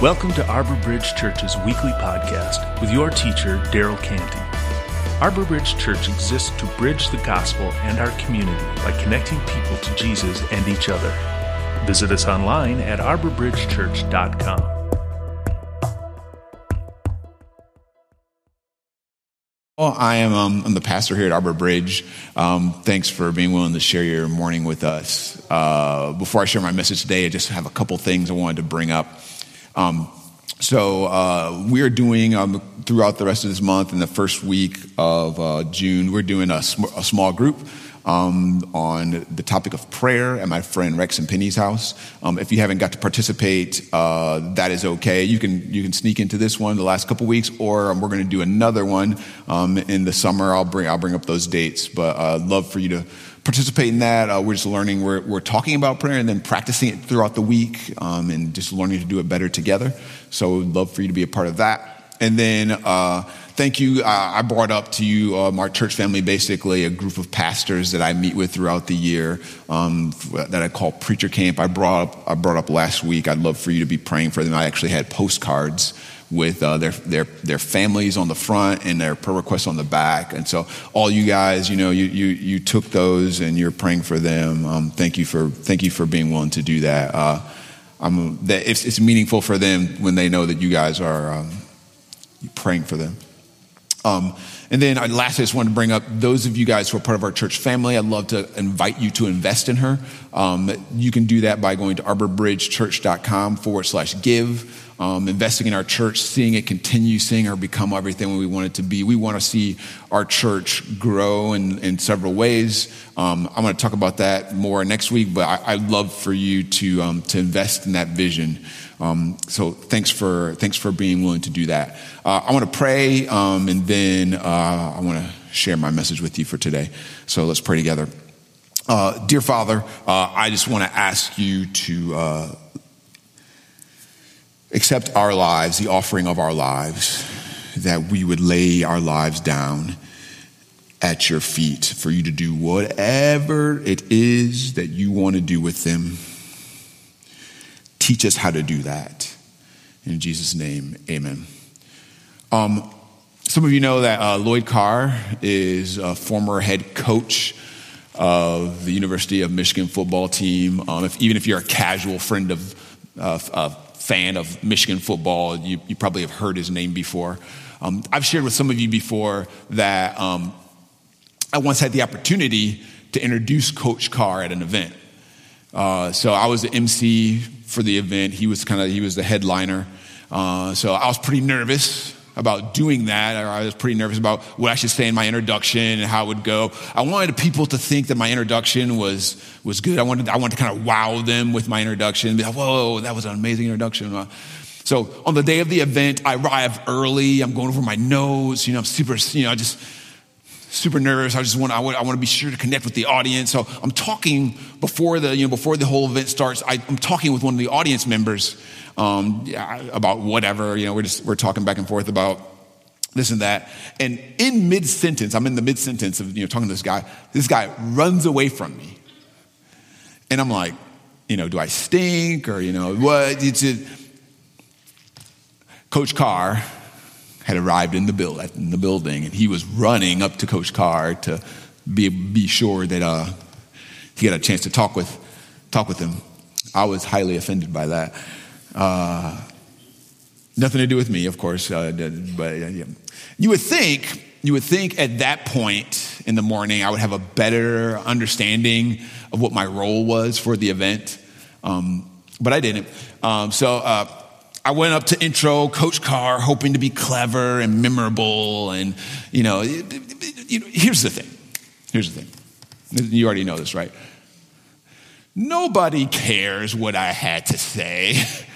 Welcome to Arbor Bridge Church's weekly podcast with your teacher, Darryl Canty. Arbor Bridge Church exists to bridge the gospel and our community by connecting people to Jesus and each other. Visit us online at arborbridgechurch.com. Well, I am um, I'm the pastor here at Arbor Bridge. Um, thanks for being willing to share your morning with us. Uh, before I share my message today, I just have a couple things I wanted to bring up. Um, so uh, we're doing um, throughout the rest of this month and the first week of uh, June, we're doing a, sm- a small group um, on the topic of prayer at my friend Rex and Penny's house. Um, if you haven't got to participate, uh, that is okay. You can you can sneak into this one the last couple weeks, or um, we're going to do another one um, in the summer. I'll bring I'll bring up those dates, but I'd uh, love for you to participate in that. Uh, we're just learning, we're, we're talking about prayer and then practicing it throughout the week um, and just learning to do it better together. So we'd love for you to be a part of that. And then, uh, thank you. Uh, I brought up to you, um, our church family, basically a group of pastors that I meet with throughout the year um, that I call Preacher Camp. I brought, up, I brought up last week. I'd love for you to be praying for them. I actually had postcards with uh, their, their, their families on the front and their prayer requests on the back. And so all you guys, you know, you, you, you took those and you're praying for them. Um, thank you for, thank you for being willing to do that. Uh, that it's, it's, meaningful for them when they know that you guys are um, praying for them. Um, and then lastly, I just wanted to bring up those of you guys who are part of our church family. I'd love to invite you to invest in her. Um, you can do that by going to arborbridgechurch.com forward slash give um, investing in our church, seeing it continue, seeing her become everything we want it to be. We want to see our church grow in, in several ways. Um, I'm going to talk about that more next week, but I, would love for you to, um, to invest in that vision. Um, so thanks for, thanks for being willing to do that. Uh, I want to pray, um, and then uh, I want to share my message with you for today. So let's pray together. Uh, dear Father, uh, I just want to ask you to uh, accept our lives, the offering of our lives, that we would lay our lives down at your feet for you to do whatever it is that you want to do with them. Teach us how to do that. In Jesus' name, amen. Um, some of you know that uh, Lloyd Carr is a former head coach of the University of Michigan football team. Um, if, even if you're a casual friend of, of, of fan of Michigan football, you, you probably have heard his name before. Um, I've shared with some of you before that um, I once had the opportunity to introduce Coach Carr at an event. Uh, so I was the MC for the event. He was kind of he was the headliner. Uh, so I was pretty nervous about doing that, I was pretty nervous about what I should say in my introduction and how it would go. I wanted people to think that my introduction was, was good. I wanted, I wanted to kind of wow them with my introduction. Like, whoa, that was an amazing introduction. Uh, so on the day of the event, I arrive early. I'm going over my notes. You know, I'm super, you know, I just super nervous. I just want, I want, I want to be sure to connect with the audience. So I'm talking before the, you know, before the whole event starts. I, I'm talking with one of the audience members um, about whatever. You know, we're just we're talking back and forth about this and that. And in mid sentence, I'm in the mid sentence of you know talking to this guy. This guy runs away from me, and I'm like, you know, do I stink or you know what? It's it. Coach Carr had arrived in the, build, in the building, and he was running up to Coach Carr to be, be sure that uh, he had a chance to talk with, talk with him. I was highly offended by that. Uh, nothing to do with me, of course, uh, but yeah. you would think you would think at that point in the morning I would have a better understanding of what my role was for the event, um, but I didn't. Um, so uh, I went up to intro Coach Carr, hoping to be clever and memorable, and you know, here's the thing. Here's the thing. You already know this, right? Nobody cares what I had to say.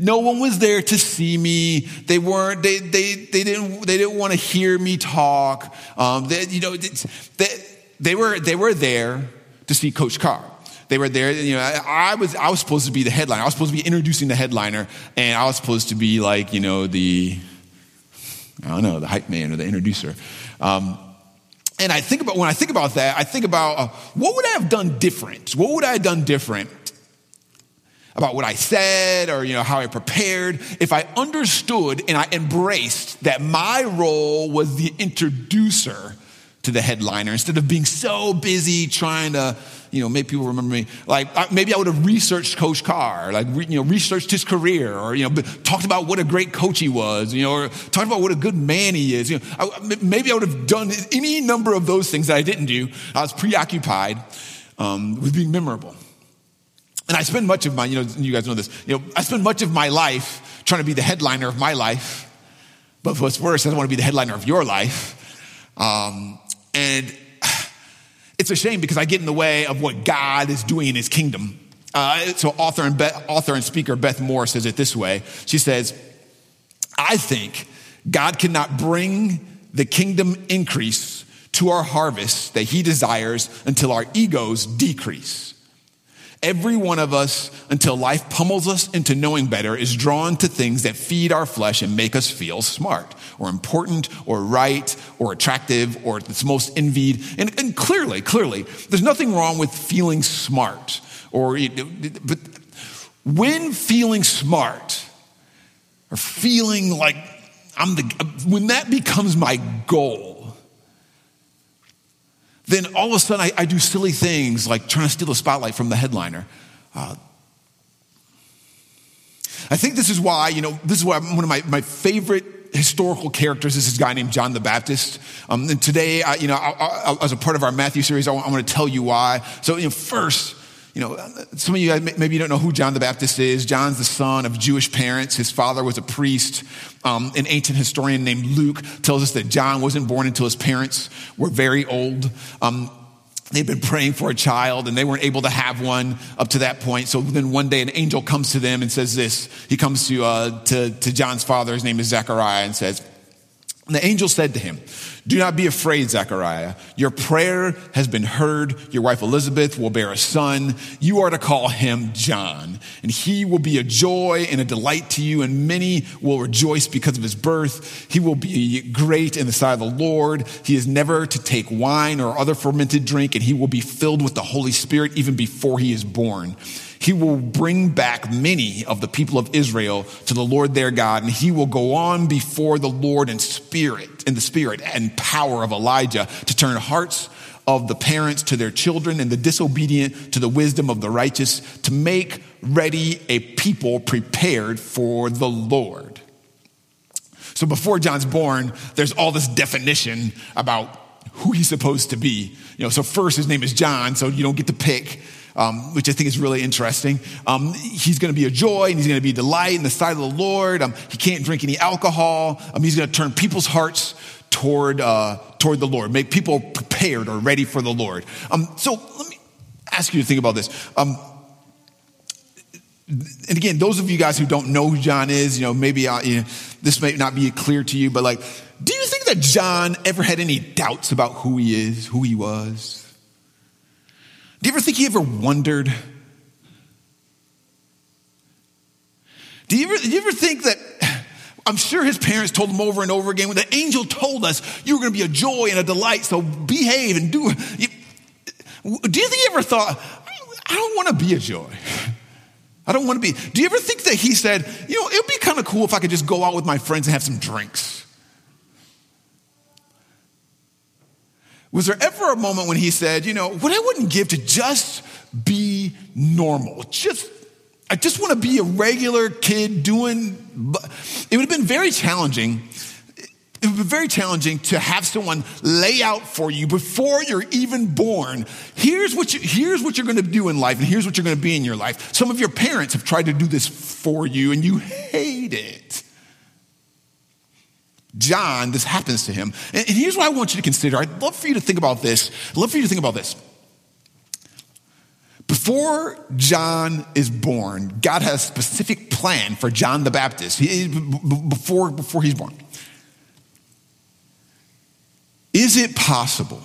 No one was there to see me. They weren't, they, they, they didn't, they didn't want to hear me talk. Um, they, you know, they, they were, they were there to see Coach Carr. They were there, you know, I, I was, I was supposed to be the headliner. I was supposed to be introducing the headliner and I was supposed to be like, you know, the, I don't know, the hype man or the introducer. Um, and I think about, when I think about that, I think about uh, what would I have done different? What would I have done different about what I said or you know how I prepared, if I understood and I embraced that my role was the introducer to the headliner. Instead of being so busy trying to you know make people remember me like maybe i would have researched coach carr like you know researched his career or you know talked about what a great coach he was you know or talked about what a good man he is you know. I, maybe i would have done any number of those things that i didn't do. I was preoccupied um, with being memorable. And i spend much of my you know you guys know this you know i spend much of my life trying to be the headliner of my life. But what's worse i don't want to be the headliner of your life. Um, and it's a shame because I get in the way of what God is doing in his kingdom. Uh, so author and, Be- author and speaker Beth Moore says it this way. She says, I think God cannot bring the kingdom increase to our harvest that he desires until our egos decrease. Every one of us, until life pummels us into knowing better, is drawn to things that feed our flesh and make us feel smart or important or right or attractive or it's most envied. And, and clearly, clearly, there's nothing wrong with feeling smart or, but when feeling smart or feeling like I'm the, when that becomes my goal, then all of a sudden I, I, do silly things like trying to steal the spotlight from the headliner. Uh, I think this is why, you know, this is why one of my, my favorite historical characters is this guy named John the Baptist. Um, and today, I, you know, I, I, as a part of our Matthew series, I want, I want to tell you why. So, you know, first, you know, some of you maybe you don't know who John the Baptist is. John's the son of Jewish parents. His father was a priest. Um, an ancient historian named Luke tells us that John wasn't born until his parents were very old. Um, they'd been praying for a child and they weren't able to have one up to that point. So then one day an angel comes to them and says this. He comes to, uh, to, to John's father. His name is Zechariah and says, the angel said to him, do not be afraid, Zechariah. Your prayer has been heard. Your wife Elizabeth will bear a son. You are to call him John, and he will be a joy and a delight to you, and many will rejoice because of his birth. He will be great in the sight of the Lord. He is never to take wine or other fermented drink, and he will be filled with the Holy Spirit even before he is born. He will bring back many of the people of Israel to the Lord their God, and he will go on before the Lord in spirit, in the spirit and power of Elijah to turn hearts of the parents to their children and the disobedient to the wisdom of the righteous to make ready a people prepared for the Lord. So before John's born, there's all this definition about who he's supposed to be. You know, so first his name is John, so you don't get to pick um, which I think is really interesting. Um, he's going to be a joy and he's going to be a delight in the sight of the Lord. Um, he can't drink any alcohol. Um, he's going to turn people's hearts toward, uh, toward the Lord, make people prepared or ready for the Lord. Um, so let me ask you to think about this um, and again, those of you guys who don't know who John is, you know, maybe uh, you know, this may not be clear to you, but like, do you think that John ever had any doubts about who he is, who he was? Do you ever think he ever wondered? Do you ever, do you ever think that? I'm sure his parents told him over and over again when the angel told us you were going to be a joy and a delight, so behave and do. You, do you think he ever thought, I don't want to be a joy? I don't want to be. Do you ever think that he said, you know, it would be kind of cool if I could just go out with my friends and have some drinks? Was there ever a moment when he said, you know, what I wouldn't give to just be normal? Just, I just want to be a regular kid doing, it would have been very challenging. It would be very challenging to have someone lay out for you before you're even born. Here's what, you, here's what you're going to do in life, and here's what you're going to be in your life. Some of your parents have tried to do this for you, and you hate it. John, this happens to him. And, here's what I want you to consider. I'd love for you to think about this. I'd love for you to think about this. Before John is born, God has a specific plan for John the Baptist he, before, before he's born. Is it possible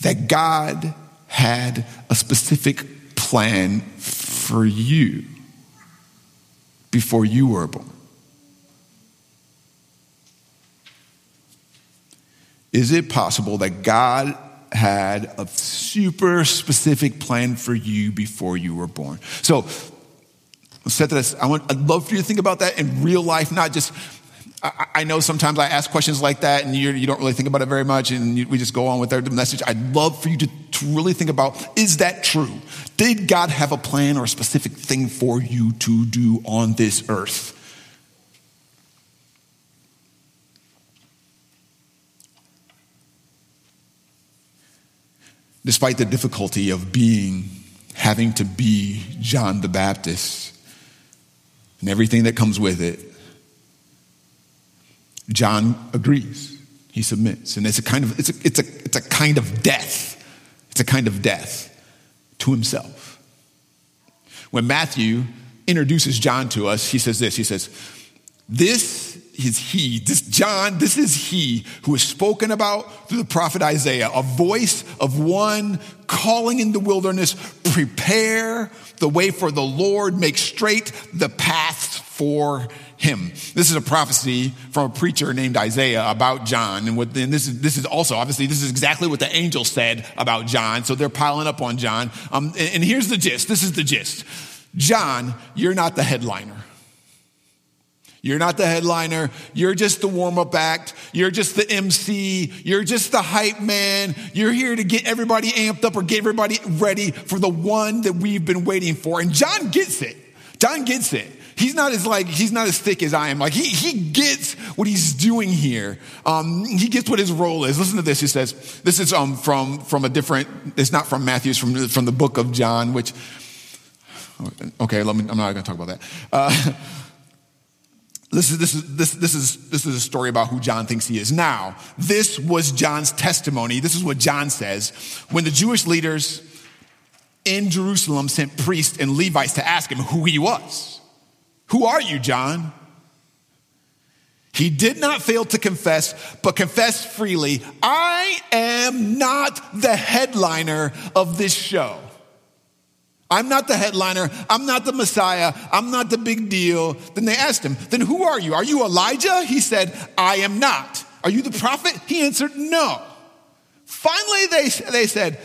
that God had a specific plan for you before you were born? Is it possible that God had a super specific plan for you before you were born. So, set this. I want, I'd love for you to think about that in real life, not just. I, I know sometimes I ask questions like that and you, you don't really think about it very much and you, we just go on with our message. I'd love for you to, to really think about is that true? Did God have a plan or a specific thing for you to do on this earth? Despite the difficulty of being, having to be John the Baptist and everything that comes with it, John agrees. He submits. And it's a kind of, it's a, it's a, it's a kind of death. It's a kind of death to himself. When Matthew introduces John to us, he says this. He says, This is he, this John, this is he who is spoken about through the prophet Isaiah, a voice of one calling in the wilderness, prepare the way for the Lord, make straight the paths for him. This is a prophecy from a preacher named Isaiah about John. And, what, and this, is, this is also, obviously, this is exactly what the angel said about John. So they're piling up on John. Um, and, and here's the gist. This is the gist. John, you're not the headliner. You're not the headliner. You're just the warm up act. You're just the MC. You're just the hype man. You're here to get everybody amped up or get everybody ready for the one that we've been waiting for. And John gets it. John gets it. He's not as like, he's not as thick as I am. Like he, he gets what he's doing here. Um, he gets what his role is. Listen to this. He says, this is, um, from, from a different, it's not from Matthew's, from, from the book of John, which, okay, let me, I'm not going to talk about that. Uh, This is, this, is, this, this, is, this is a story about who John thinks he is. Now, this was John's testimony. This is what John says. When the Jewish leaders in Jerusalem sent priests and Levites to ask him who he was. Who are you, John? He did not fail to confess, but confessed freely, I am not the headliner of this show. I'm not the headliner. I'm not the Messiah. I'm not the big deal. Then they asked him, Then who are you? Are you Elijah? He said, I am not. Are you the prophet? He answered, No. Finally, they, they said,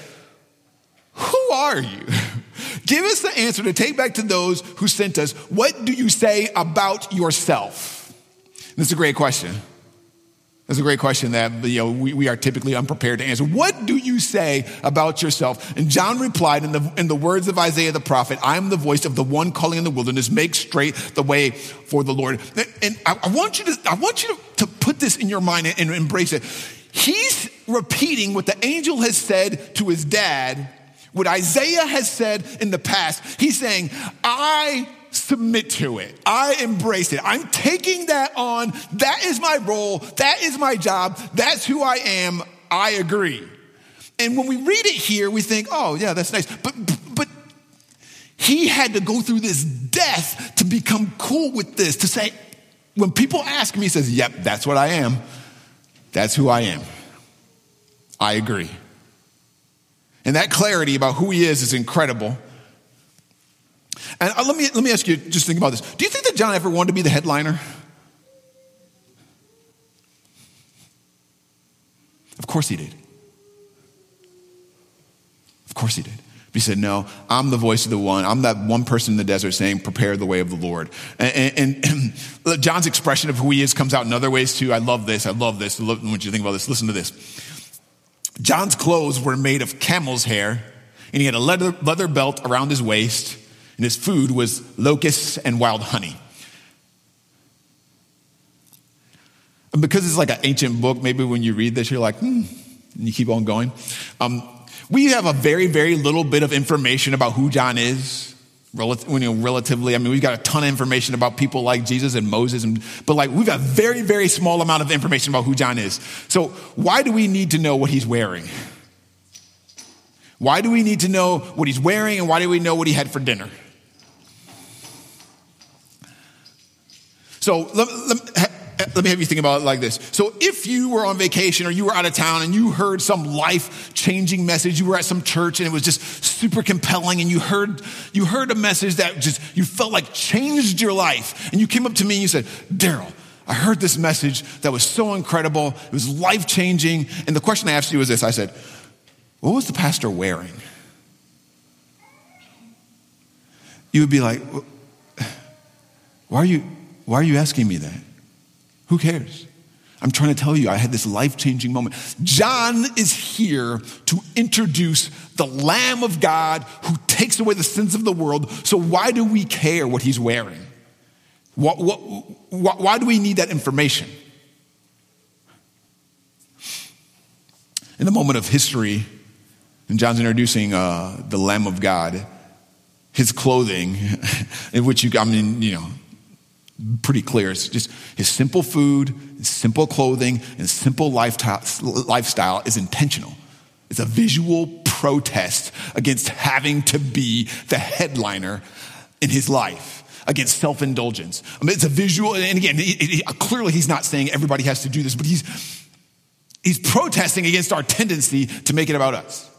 Who are you? Give us the answer to take back to those who sent us. What do you say about yourself? This is a great question. That's a great question that you know, we, we, are typically unprepared to answer. What do you say about yourself? And John replied in the, in the words of Isaiah the prophet, I am the voice of the one calling in the wilderness, make straight the way for the Lord. And I, I want you, to, I want you to, to put this in your mind and, and embrace it. He's repeating what the angel has said to his dad, what Isaiah has said in the past. He's saying, I submit to it. I embrace it. I'm taking that on. That is my role. That is my job. That's who I am. I agree. And when we read it here, we think, oh, yeah, that's nice. But, but he had to go through this death to become cool with this, to say, when people ask me, he says, yep, that's what I am. That's who I am. I agree. And that clarity about who he is is incredible. And uh, let me, let me ask you, just think about this. Do you think that John ever wanted to be the headliner? Of course he did. Of course he did. He said, No, I'm the voice of the one. I'm that one person in the desert saying, Prepare the way of the Lord. And, and, and John's expression of who he is comes out in other ways too. I love this. I love this. I want you to think about this. Listen to this. John's clothes were made of camel's hair, and he had a leather, leather belt around his waist and his food was locusts and wild honey. And because it's like an ancient book, maybe when you read this, you're like, hmm, and you keep on going. Um, we have a very, very little bit of information about who John is. relatively, I mean, we've got a ton of information about people like Jesus and Moses, and, but like we've got a very, very small amount of information about who John is. So why do we need to know what he's wearing? Why do we need to know what he's wearing, and why do we know what he had for dinner? So let, let, let me have you think about it like this. So if you were on vacation or you were out of town and you heard some life changing message, you were at some church and it was just super compelling and you heard, you heard a message that just, you felt like changed your life. And you came up to me and you said, Darryl, I heard this message that was so incredible. It was life changing. And the question I asked you was this. I said, What was the pastor wearing? You would be like, why are you, why are you asking me that? Who cares? I'm trying to tell you, I had this life changing moment. John is here to introduce the Lamb of God who takes away the sins of the world. So, why do we care what he's wearing? What, what, why do we need that information? In the moment of history, and John's introducing uh, the Lamb of God, his clothing, in which you, I mean, you know, pretty clear. It's just his simple food, his simple clothing, and simple lifestyle is intentional. It's a visual protest against having to be the headliner in his life, against self indulgence. I mean, it's a visual, and again, he, he, clearly he's not saying everybody has to do this, but he's, he's protesting against our tendency to make it about us.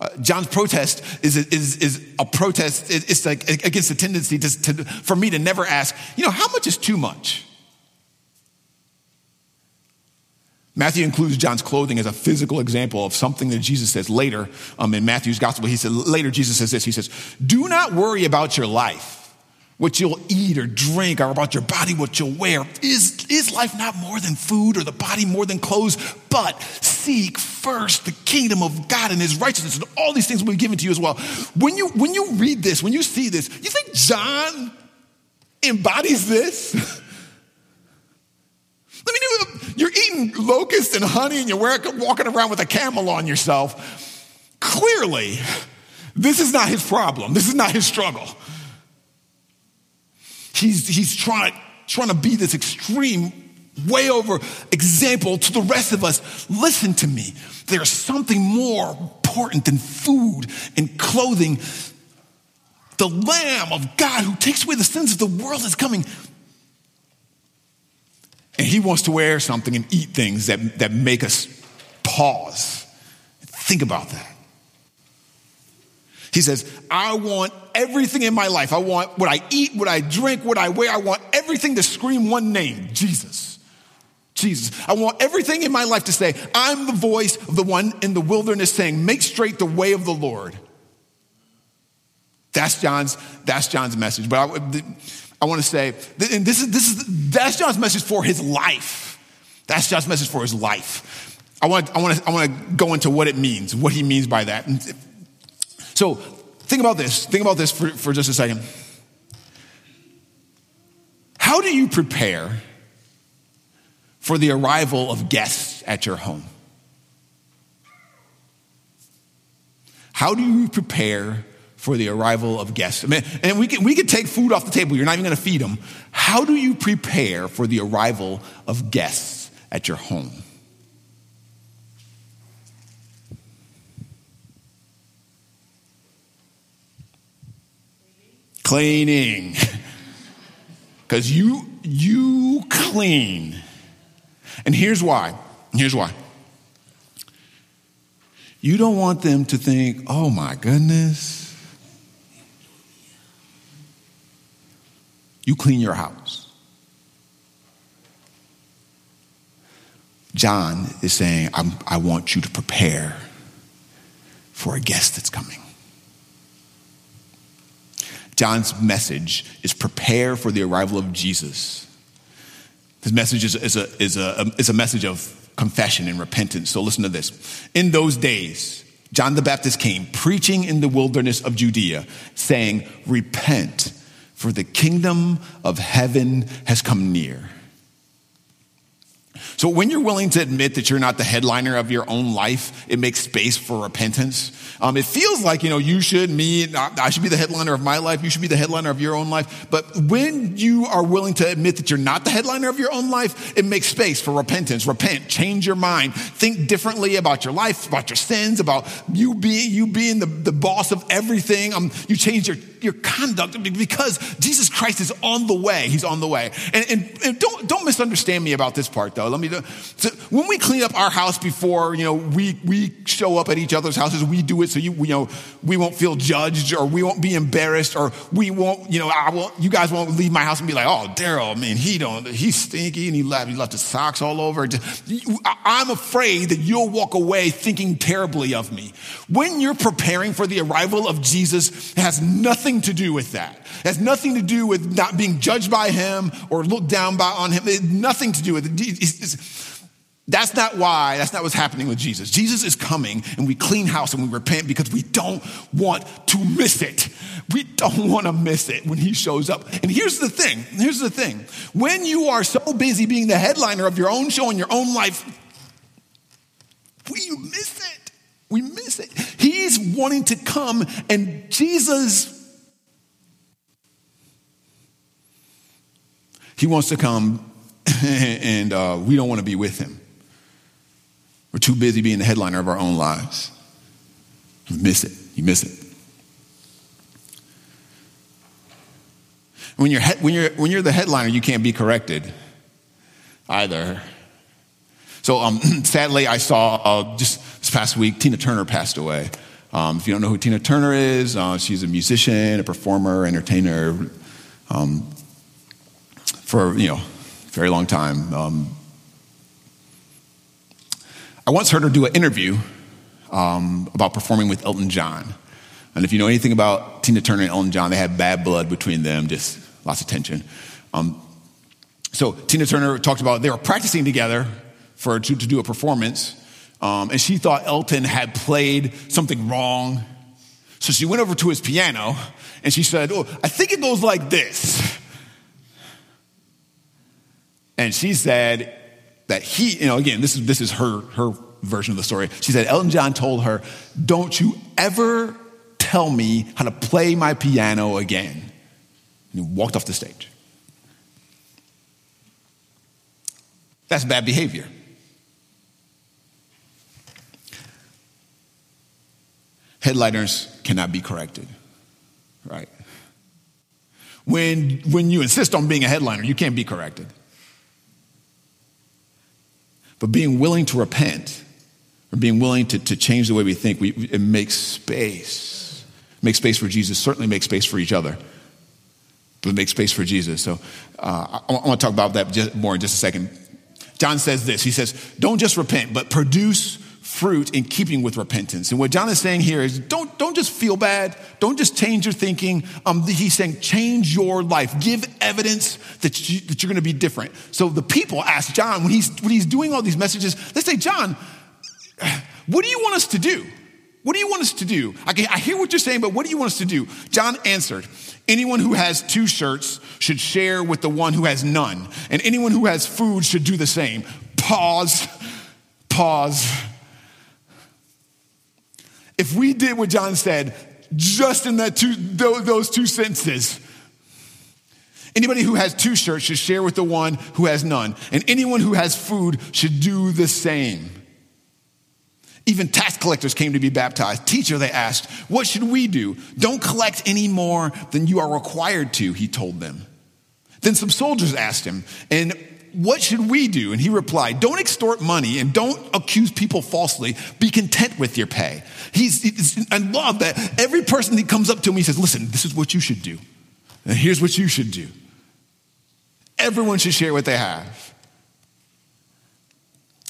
Uh, John's protest is, is, is a protest, it's like against the tendency to, to, for me to never ask, you know, how much is too much? Matthew includes John's clothing as a physical example of something that Jesus says later um, in Matthew's gospel. He said, later Jesus says this, he says, do not worry about your life what you'll eat or drink or about your body, what you'll wear. Is, is life not more than food or the body more than clothes? But seek first the kingdom of God and his righteousness, and all these things will be given to you as well. When you, when you read this, when you see this, you think John embodies this? Let me know you're eating locusts and honey and you're walking around with a camel on yourself. Clearly, this is not his problem. This is not his struggle. He's, he's trying, trying to be this extreme, way over example to the rest of us. Listen to me. There's something more important than food and clothing. The Lamb of God who takes away the sins of the world is coming. And he wants to wear something and eat things that, that make us pause. Think about that. He says, I want everything in my life. I want what I eat, what I drink, what I wear. I want everything to scream one name Jesus. Jesus. I want everything in my life to say, I'm the voice of the one in the wilderness saying, Make straight the way of the Lord. That's John's, that's John's message. But I, I want to say, and this is, this is, that's John's message for his life. That's John's message for his life. I want, I want, to, I want to go into what it means, what he means by that. So think about this. Think about this for, for just a second. How do you prepare for the arrival of guests at your home? How do you prepare for the arrival of guests? I mean, and we can, we can take food off the table. You're not even going to feed them. How do you prepare for the arrival of guests at your home? Cleaning. Because you, you clean. And here's why. Here's why. You don't want them to think, oh my goodness. You clean your house. John is saying, i want you to prepare for a guest that's coming. John's message is prepare for the arrival of Jesus. His message is, is, a, is, a, um, is a message of confession and repentance. So listen to this. In those days, John the Baptist came preaching in the wilderness of Judea, saying, Repent, for the kingdom of heaven has come near. So when you're willing to admit that you're not the headliner of your own life, it makes space for repentance. Um, it feels like, you know, you should, me, I should be the headliner of my life. You should be the headliner of your own life. But when you are willing to admit that you're not the headliner of your own life, it makes space for repentance. Repent, change your mind, think differently about your life, about your sins, about you being, you being the, the boss of everything. Um, you change your, your conduct because Jesus Christ is on the way. He's on the way. And, and, and don't, don't misunderstand me about this part though. Though. Let me do. So when we clean up our house before, you know, we we show up at each other's houses, we do it so you, you know we won't feel judged or we won't be embarrassed or we won't, you know, I won't. You guys won't leave my house and be like, oh, Darryl, man, he don't, he's stinky and he left, he left his socks all over. I'm afraid that you'll walk away thinking terribly of me. When you're preparing for the arrival of Jesus, it has nothing to do with that. It has nothing to do with not being judged by him or looked down by on him. It has nothing to do with it. It's, it's, that's not why, that's not what's happening with Jesus. Jesus is coming and we clean house and we repent because we don't want to miss it. We don't want to miss it when he shows up. And here's the thing here's the thing. When you are so busy being the headliner of your own show and your own life, we miss it. We miss it. He's wanting to come and Jesus He wants to come, and uh, we don't want to be with him. We're too busy being the headliner of our own lives. You miss it. You miss it. When you're, when, you're, when you're the headliner, you can't be corrected either. So um, sadly, I saw uh, just this past week, Tina Turner passed away. Um, if you don't know who Tina Turner is, uh, she's a musician, a performer, entertainer. Um, for, you know, very long time. Um, I once heard her do an interview um, about performing with Elton John. And if you know anything about Tina Turner and Elton John, they had bad blood between them, just lots of tension. Um, so Tina Turner talked about they were practicing together for to, to do a performance, um, and she thought Elton had played something wrong. So she went over to his piano and she said, "Oh, I think it goes like this." And she said that he, you know, again, this is, this is her, her version of the story. She said, Elton John told her, Don't you ever tell me how to play my piano again. And he walked off the stage. That's bad behavior. Headliners cannot be corrected, right? When, when you insist on being a headliner, you can't be corrected. But being willing to repent or being willing to, to change the way we think, we, it makes space. Make space for Jesus, certainly make space for each other, but make space for Jesus. So uh, I, I want to talk about that more in just a second. John says this He says, Don't just repent, but produce fruit in keeping with repentance. And what John is saying here is don't, don't just feel bad. Don't just change your thinking. Um, he's saying change your life. Give evidence that, you, that you're going to be different. So the people ask John when he's, when he's doing all these messages, they say, John, what do you want us to do? What do you want us to do? I, I hear what you're saying, but what do you want us to do? John answered, Anyone who has two shirts should share with the one who has none, and anyone who has food should do the same. Pause, pause if we did what John said, just in that two, those two sentences, anybody who has two shirts should share with the one who has none, and anyone who has food should do the same. Even tax collectors came to be baptized. Teacher, they asked, what should we do? Don't collect any more than you are required to, he told them. Then some soldiers asked him, and what should we do? And he replied, Don't extort money and don't accuse people falsely. Be content with your pay. He's, he's, I love that every person that comes up to him, he says, Listen, this is what you should do. And here's what you should do. Everyone should share what they have.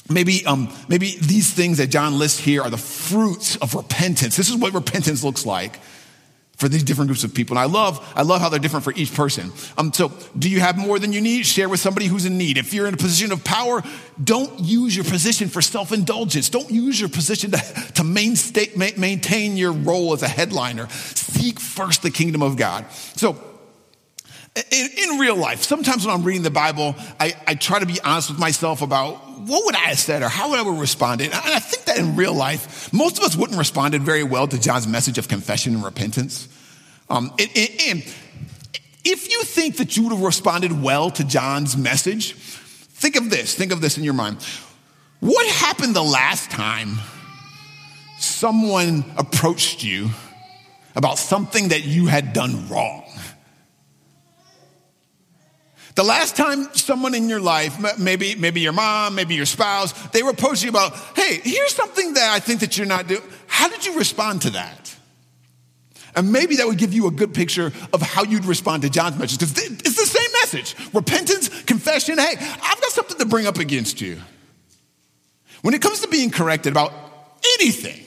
Maybe, um, maybe these things that John lists here are the fruits of repentance. This is what repentance looks like for these different groups of people. And I love, I love how they're different for each person. Um, so do you have more than you need? Share with somebody who's in need. If you're in a position of power, don't use your position for self-indulgence. Don't use your position to, to maintain your role as a headliner. Seek first the kingdom of God. So in, in, real life, sometimes when I'm reading the Bible, I, I, try to be honest with myself about what would I have said or how would I have responded. And I think that in real life, most of us wouldn't responded very well to John's message of confession and repentance. Um, and, and if you think that you would have responded well to John's message, think of this. Think of this in your mind. What happened the last time someone approached you about something that you had done wrong? The last time someone in your life, maybe, maybe your mom, maybe your spouse, they were you about, hey, here's something that I think that you're not doing. How did you respond to that? And maybe that would give you a good picture of how you'd respond to John's message, because it's the same message repentance, confession. Hey, I've got something to bring up against you. When it comes to being corrected about anything,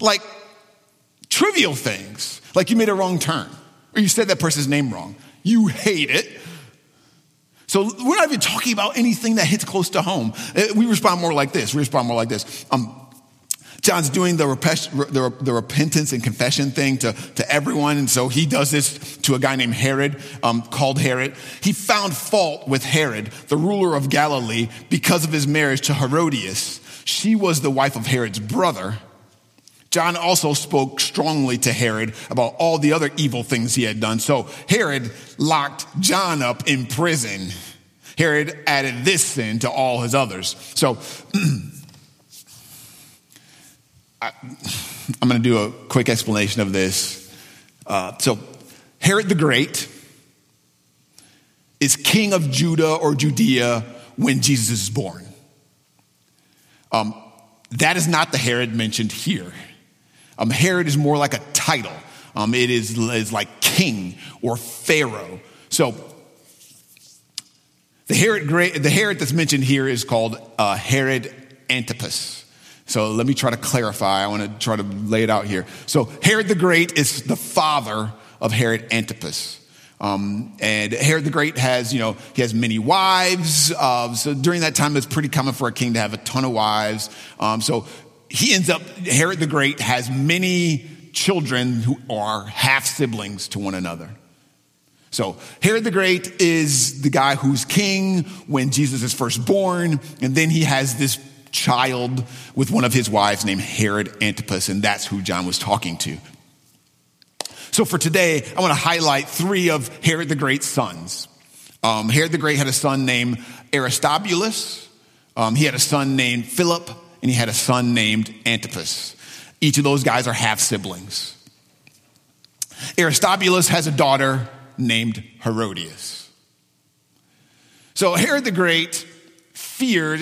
like trivial things, like you made a wrong turn or you said that person's name wrong, you hate it. So we're not even talking about anything that hits close to home. Uh, we respond more like this. We respond more like this. Um, John's doing the, the, the, repentance and confession thing to, to everyone. And so he does this to a guy named Herod, um, called Herod. He found fault with Herod, the ruler of Galilee, because of his marriage to Herodias. She was the wife of Herod's brother. John also spoke strongly to Herod about all the other evil things he had done. So Herod locked John up in prison. Herod added this sin to all his others. So I, am going to do a quick explanation of this. Uh, so, Herod the Great is king of Judah or Judea when Jesus is born. Um, that is not the Herod mentioned here. Um, Herod is more like a title. Um, it is, is like king or pharaoh. So the Herod, the Herod that's mentioned here is called uh, Herod Antipas. So let me try to clarify. I want to try to lay it out here. So Herod the Great is the father of Herod Antipas. Um, and Herod the Great has, you know, he has many wives. Uh, so during that time, it's pretty common for a king to have a ton of wives. Um, so he ends up, Herod the Great has many children who are half siblings to one another. So Herod the Great is the guy who's king when Jesus is first born, and then he has this child with one of his wives named Herod Antipas, and that's who John was talking to. So for today, I want to highlight three of Herod the Great's sons. Um, Herod the Great had a son named Aristobulus. Um, he had a son named Philip, and he had a son named Antipas. Each of those guys are half siblings. Aristobulus has a daughter named Herodias. So Herod the Great feared.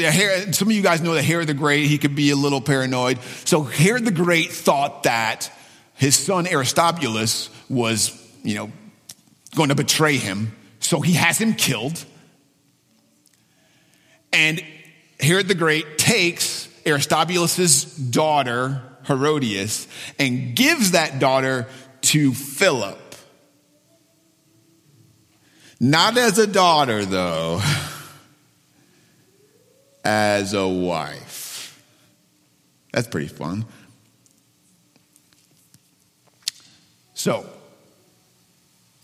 Some of you guys know that Herod the Great, he could be a little paranoid. So Herod the Great thought that his son Aristobulus was, you know, going to betray him. So he has him killed. And Herod the Great takes Aristobulus' daughter, Herodias, and gives that daughter to Philip. Not as a daughter, though as a wife. That's pretty fun. So,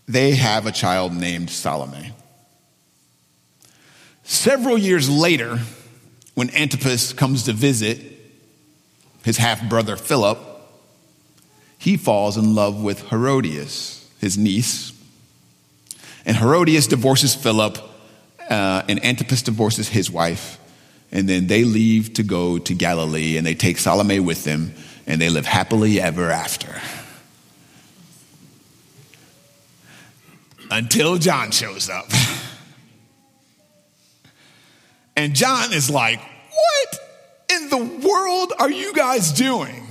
they have a child named Salome. Several years later, when Antipas comes to visit his half brother Philip, he falls in love with Herodias, his niece. And Herodias divorces Philip, uh, and Antipas divorces his wife. And then they leave to go to Galilee and they take Salome with them and they live happily ever after. Until John shows up. And John is like, What in the world are you guys doing?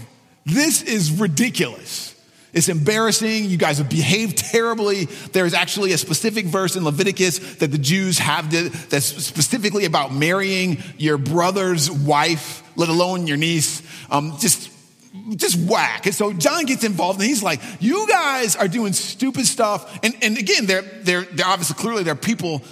This is ridiculous. It's embarrassing. You guys have behaved terribly. There's actually a specific verse in Leviticus that the Jews have that's specifically about marrying your brother's wife, let alone your niece. Um, just just whack. And so John gets involved and he's like, you guys are doing stupid stuff. And, and again, they're, they're, they're obviously clearly they're people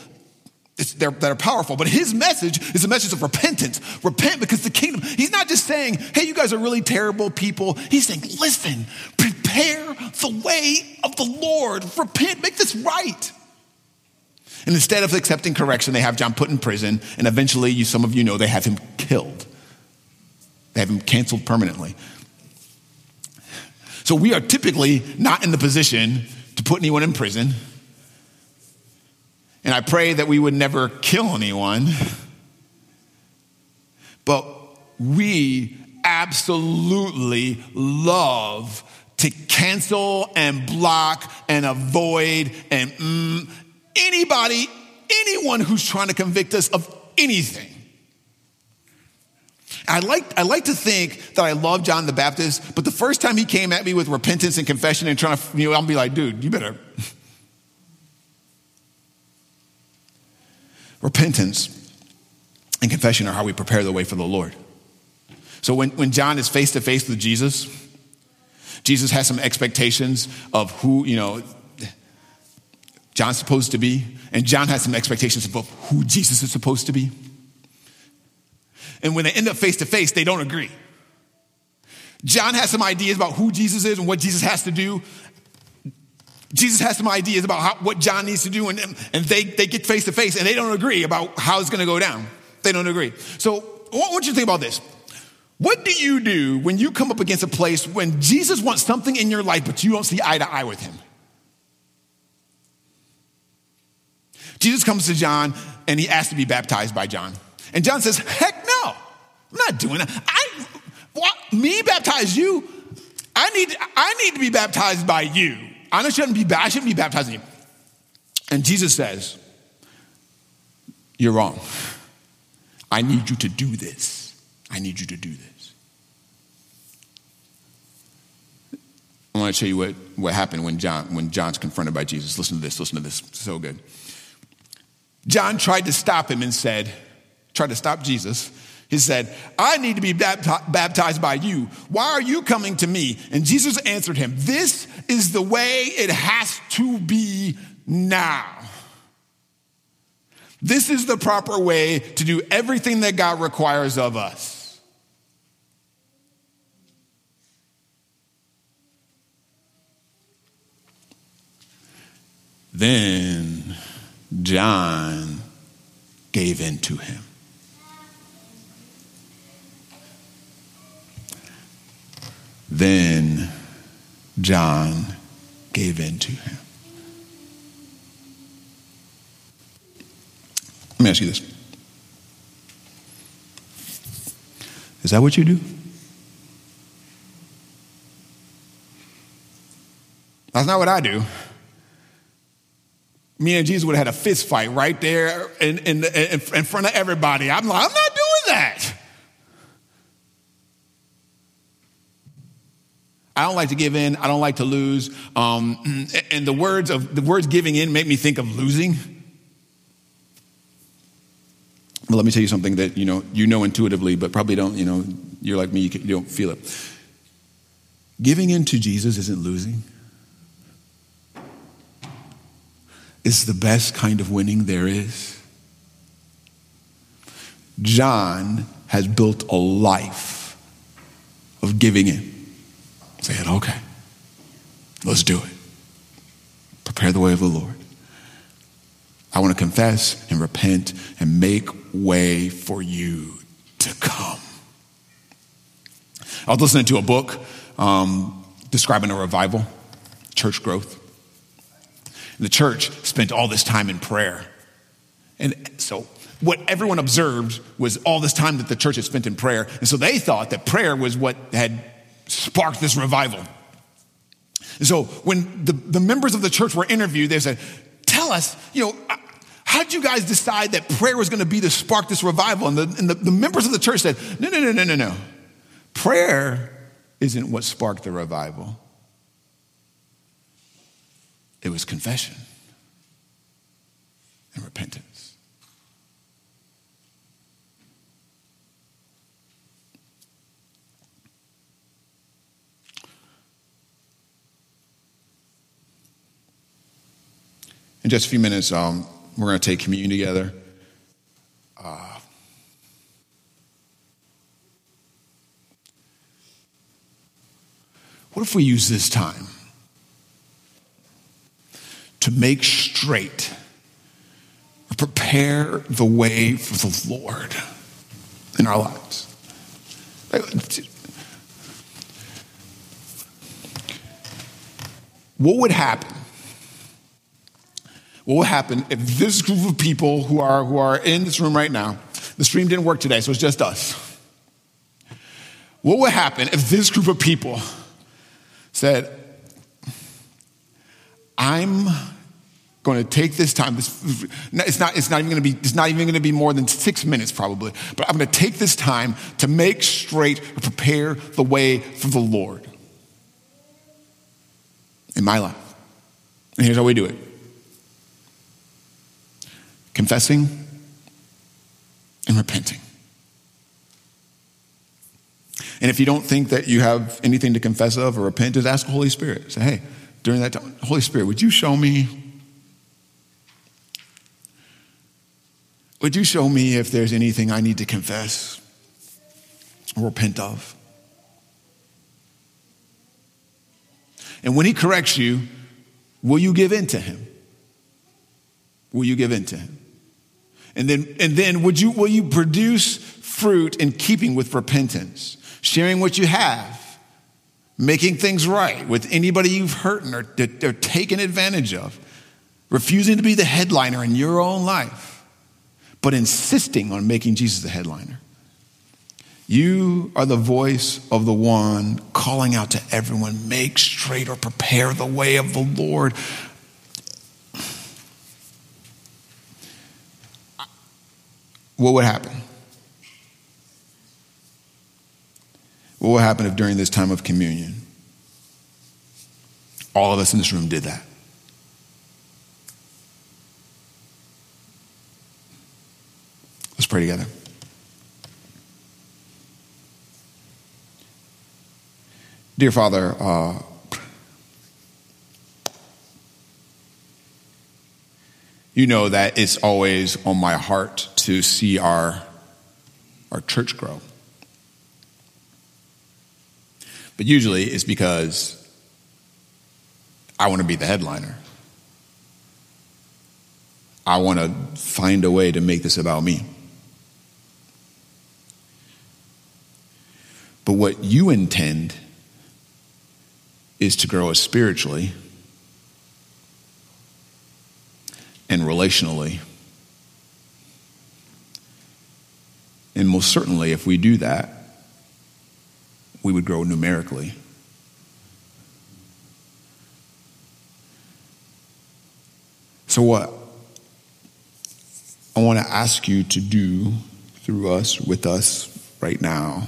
that are powerful. But his message is a message of repentance. Repent because the kingdom, he's not just saying, hey, you guys are really terrible people. He's saying, listen, prepare the way of the Lord. Repent, make this right. And instead of accepting correction, they have John put in prison, and eventually, you, some of you know, they have him killed. They have him canceled permanently. So we are typically not in the position to put anyone in prison and I pray that we would never kill anyone. But we absolutely love to cancel and block and avoid and mm, anybody anyone who's trying to convict us of anything. I like, I like to think that I love John the Baptist, but the first time he came at me with repentance and confession and trying to, you know, I'll be like, dude, you better. Repentance and confession are how we prepare the way for the Lord. So when, when John is face to face with Jesus, Jesus has some expectations of who, you know, John's supposed to be, and John has some expectations of who Jesus is supposed to be. And when they end up face to face, they don't agree. John has some ideas about who Jesus is and what Jesus has to do. Jesus has some ideas about how, what John needs to do, and, and they, they get face to face and they don't agree about how it's going to go down. They don't agree. So, what, want you think about this. What do you do when you come up against a place when Jesus wants something in your life, but you don't see eye to eye with him? Jesus comes to John and he asks to be baptized by John. And John says, Heck no, I'm not doing that. I, what, me baptize you? I need, I need to be baptized by you. I shouldn't be, I shouldn't be baptizing you. And Jesus says, You're wrong. I need you to do this. I need you to do this. I want to tell you what, what happened when, John, when John's confronted by Jesus. Listen to this, listen to this. So good. John tried to stop him and said, tried to stop Jesus. He said, I need to be baptized by you. Why are you coming to me? And Jesus answered him, This is the way it has to be now. This is the proper way to do everything that God requires of us. Then John gave in to him. Then John gave in to him. Let me ask you this Is that what you do? That's not what I do me and Jesus would have had a fist fight right there in, in, in, in front of everybody. I'm like, I'm not doing that. I don't like to give in. I don't like to lose. Um, and the words of the words giving in make me think of losing. But let me tell you something that you know you know intuitively, but probably don't. You know, you're like me. You, you don't feel it. Giving in to Jesus isn't losing. It's the best kind of winning there is. John has built a life of giving in. Saying, okay, let's do it. Prepare the way of the Lord. I want to confess and repent and make way for you to come. I was listening to a book um, describing a revival, church growth. The church spent all this time in prayer. And so what everyone observed was all this time that the church had spent in prayer. And so they thought that prayer was what had sparked this revival. And so when the, the members of the church were interviewed, they said, Tell us, you know, how did you guys decide that prayer was going to be to spark this revival? And, the, and the, the members of the church said, No, no, no, no, no, no. Prayer isn't what sparked the revival. It was confession and repentance. In just a few minutes, um, we're going to take communion together. Uh, what if we use this time to make straight, or prepare the way for the Lord in our lives. What would happen? What would happen if this group of people who are, who are in this room right now, the stream didn't work today, so it's just us. What would happen if this group of people said, I'm going to take this time. This, it's not, it's not even going to be, it's not even going to be more than six minutes probably, but I'm going to take this time to make straight or prepare the way for the Lord in my life. And here's how we do it confessing and repenting. And if you don't think that you have anything to confess of or repent, just ask the Holy Spirit. Say, hey, during that time, Holy Spirit, would you show me? Would you show me if there's anything I need to confess or repent of? And when he corrects you, will you give in to him? Will you give in to him? And then, and then would you, will you produce fruit in keeping with repentance? Sharing what you have, making things right with anybody you've hurt or, or taken advantage of, refusing to be the headliner in your own life, but insisting on making Jesus the headliner. You are the voice of the one calling out to everyone, make straight or prepare the way of the Lord. What would happen? What would happen if during this time of communion, all of us in this room did that? Let's pray together. Dear Father, uh, you know that it's always on my heart to see our, our church grow. But usually it's because I want to be the headliner. I want to find a way to make this about me. But what you intend is to grow us spiritually and relationally. And most certainly, if we do that, we would grow numerically. So, what I want to ask you to do through us, with us right now,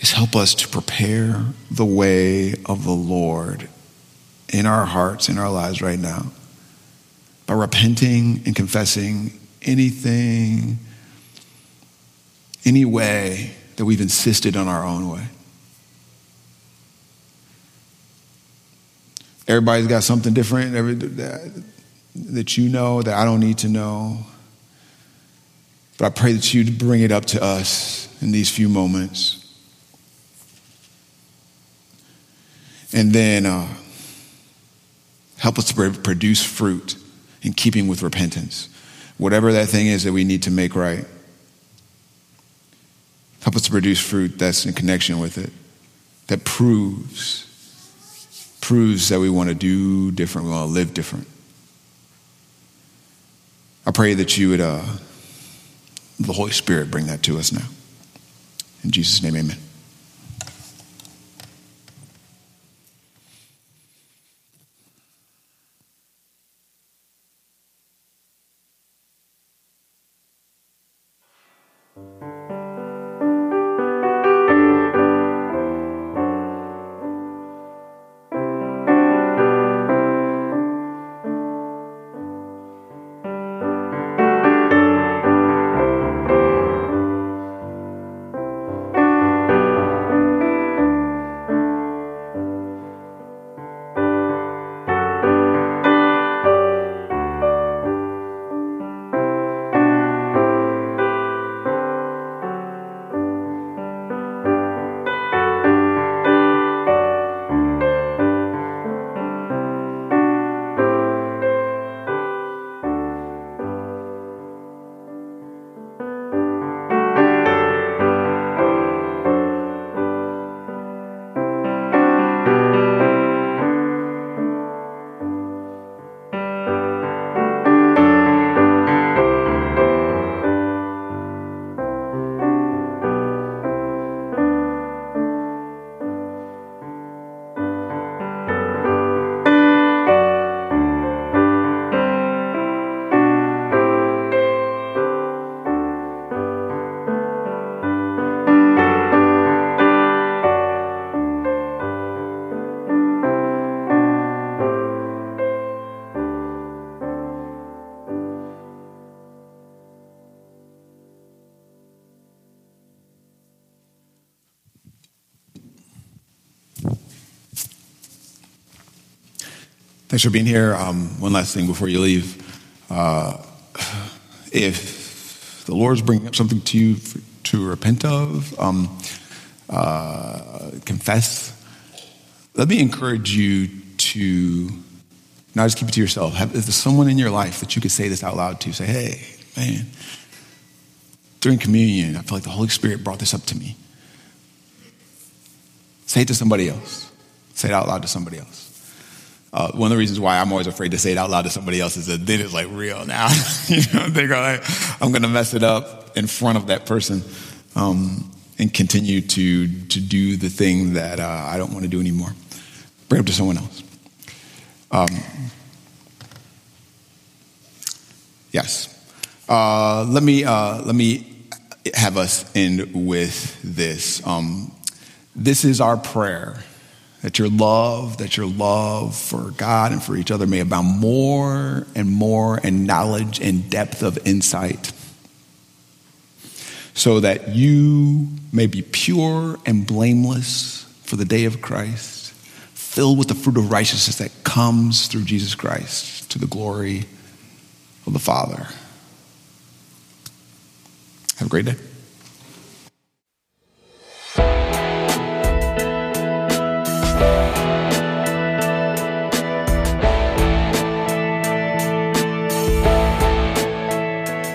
is help us to prepare the way of the Lord in our hearts, in our lives right now, by repenting and confessing anything, any way that we've insisted on our own way. Everybody's got something different every, that, that you know that I don't need to know. But I pray that you'd bring it up to us in these few moments. And then uh, help us to produce fruit in keeping with repentance. Whatever that thing is that we need to make right. Help us to produce fruit that's in connection with it, that proves, proves that we want to do different, we want to live different. I pray that you would, uh, the Holy Spirit, bring that to us now. In Jesus' name, amen. Thanks for being here. Um, one last thing before you leave. Uh, if the Lord's bringing up something to you for, to repent of, um, uh, confess, let me encourage you to not just keep it to yourself. Have, if there's someone in your life that you could say this out loud to, say, hey, man, during communion, I feel like the Holy Spirit brought this up to me. Say it to somebody else. Say it out loud to somebody else. Uh, one of the reasons why I'm always afraid to say it out loud to somebody else is that then it's like real now. you know, they're like, I'm going to mess it up in front of that person um, and continue to to do the thing that uh, I don't want to do anymore. Bring it up to someone else. Um, yes. Uh, let me uh, let me have us end with this. Um, this is our prayer that your love, that your love for God and for each other may abound more and more in knowledge and depth of insight, so that you may be pure and blameless for the day of Christ, filled with the fruit of righteousness that comes through Jesus Christ to the glory of the Father. Have a great day.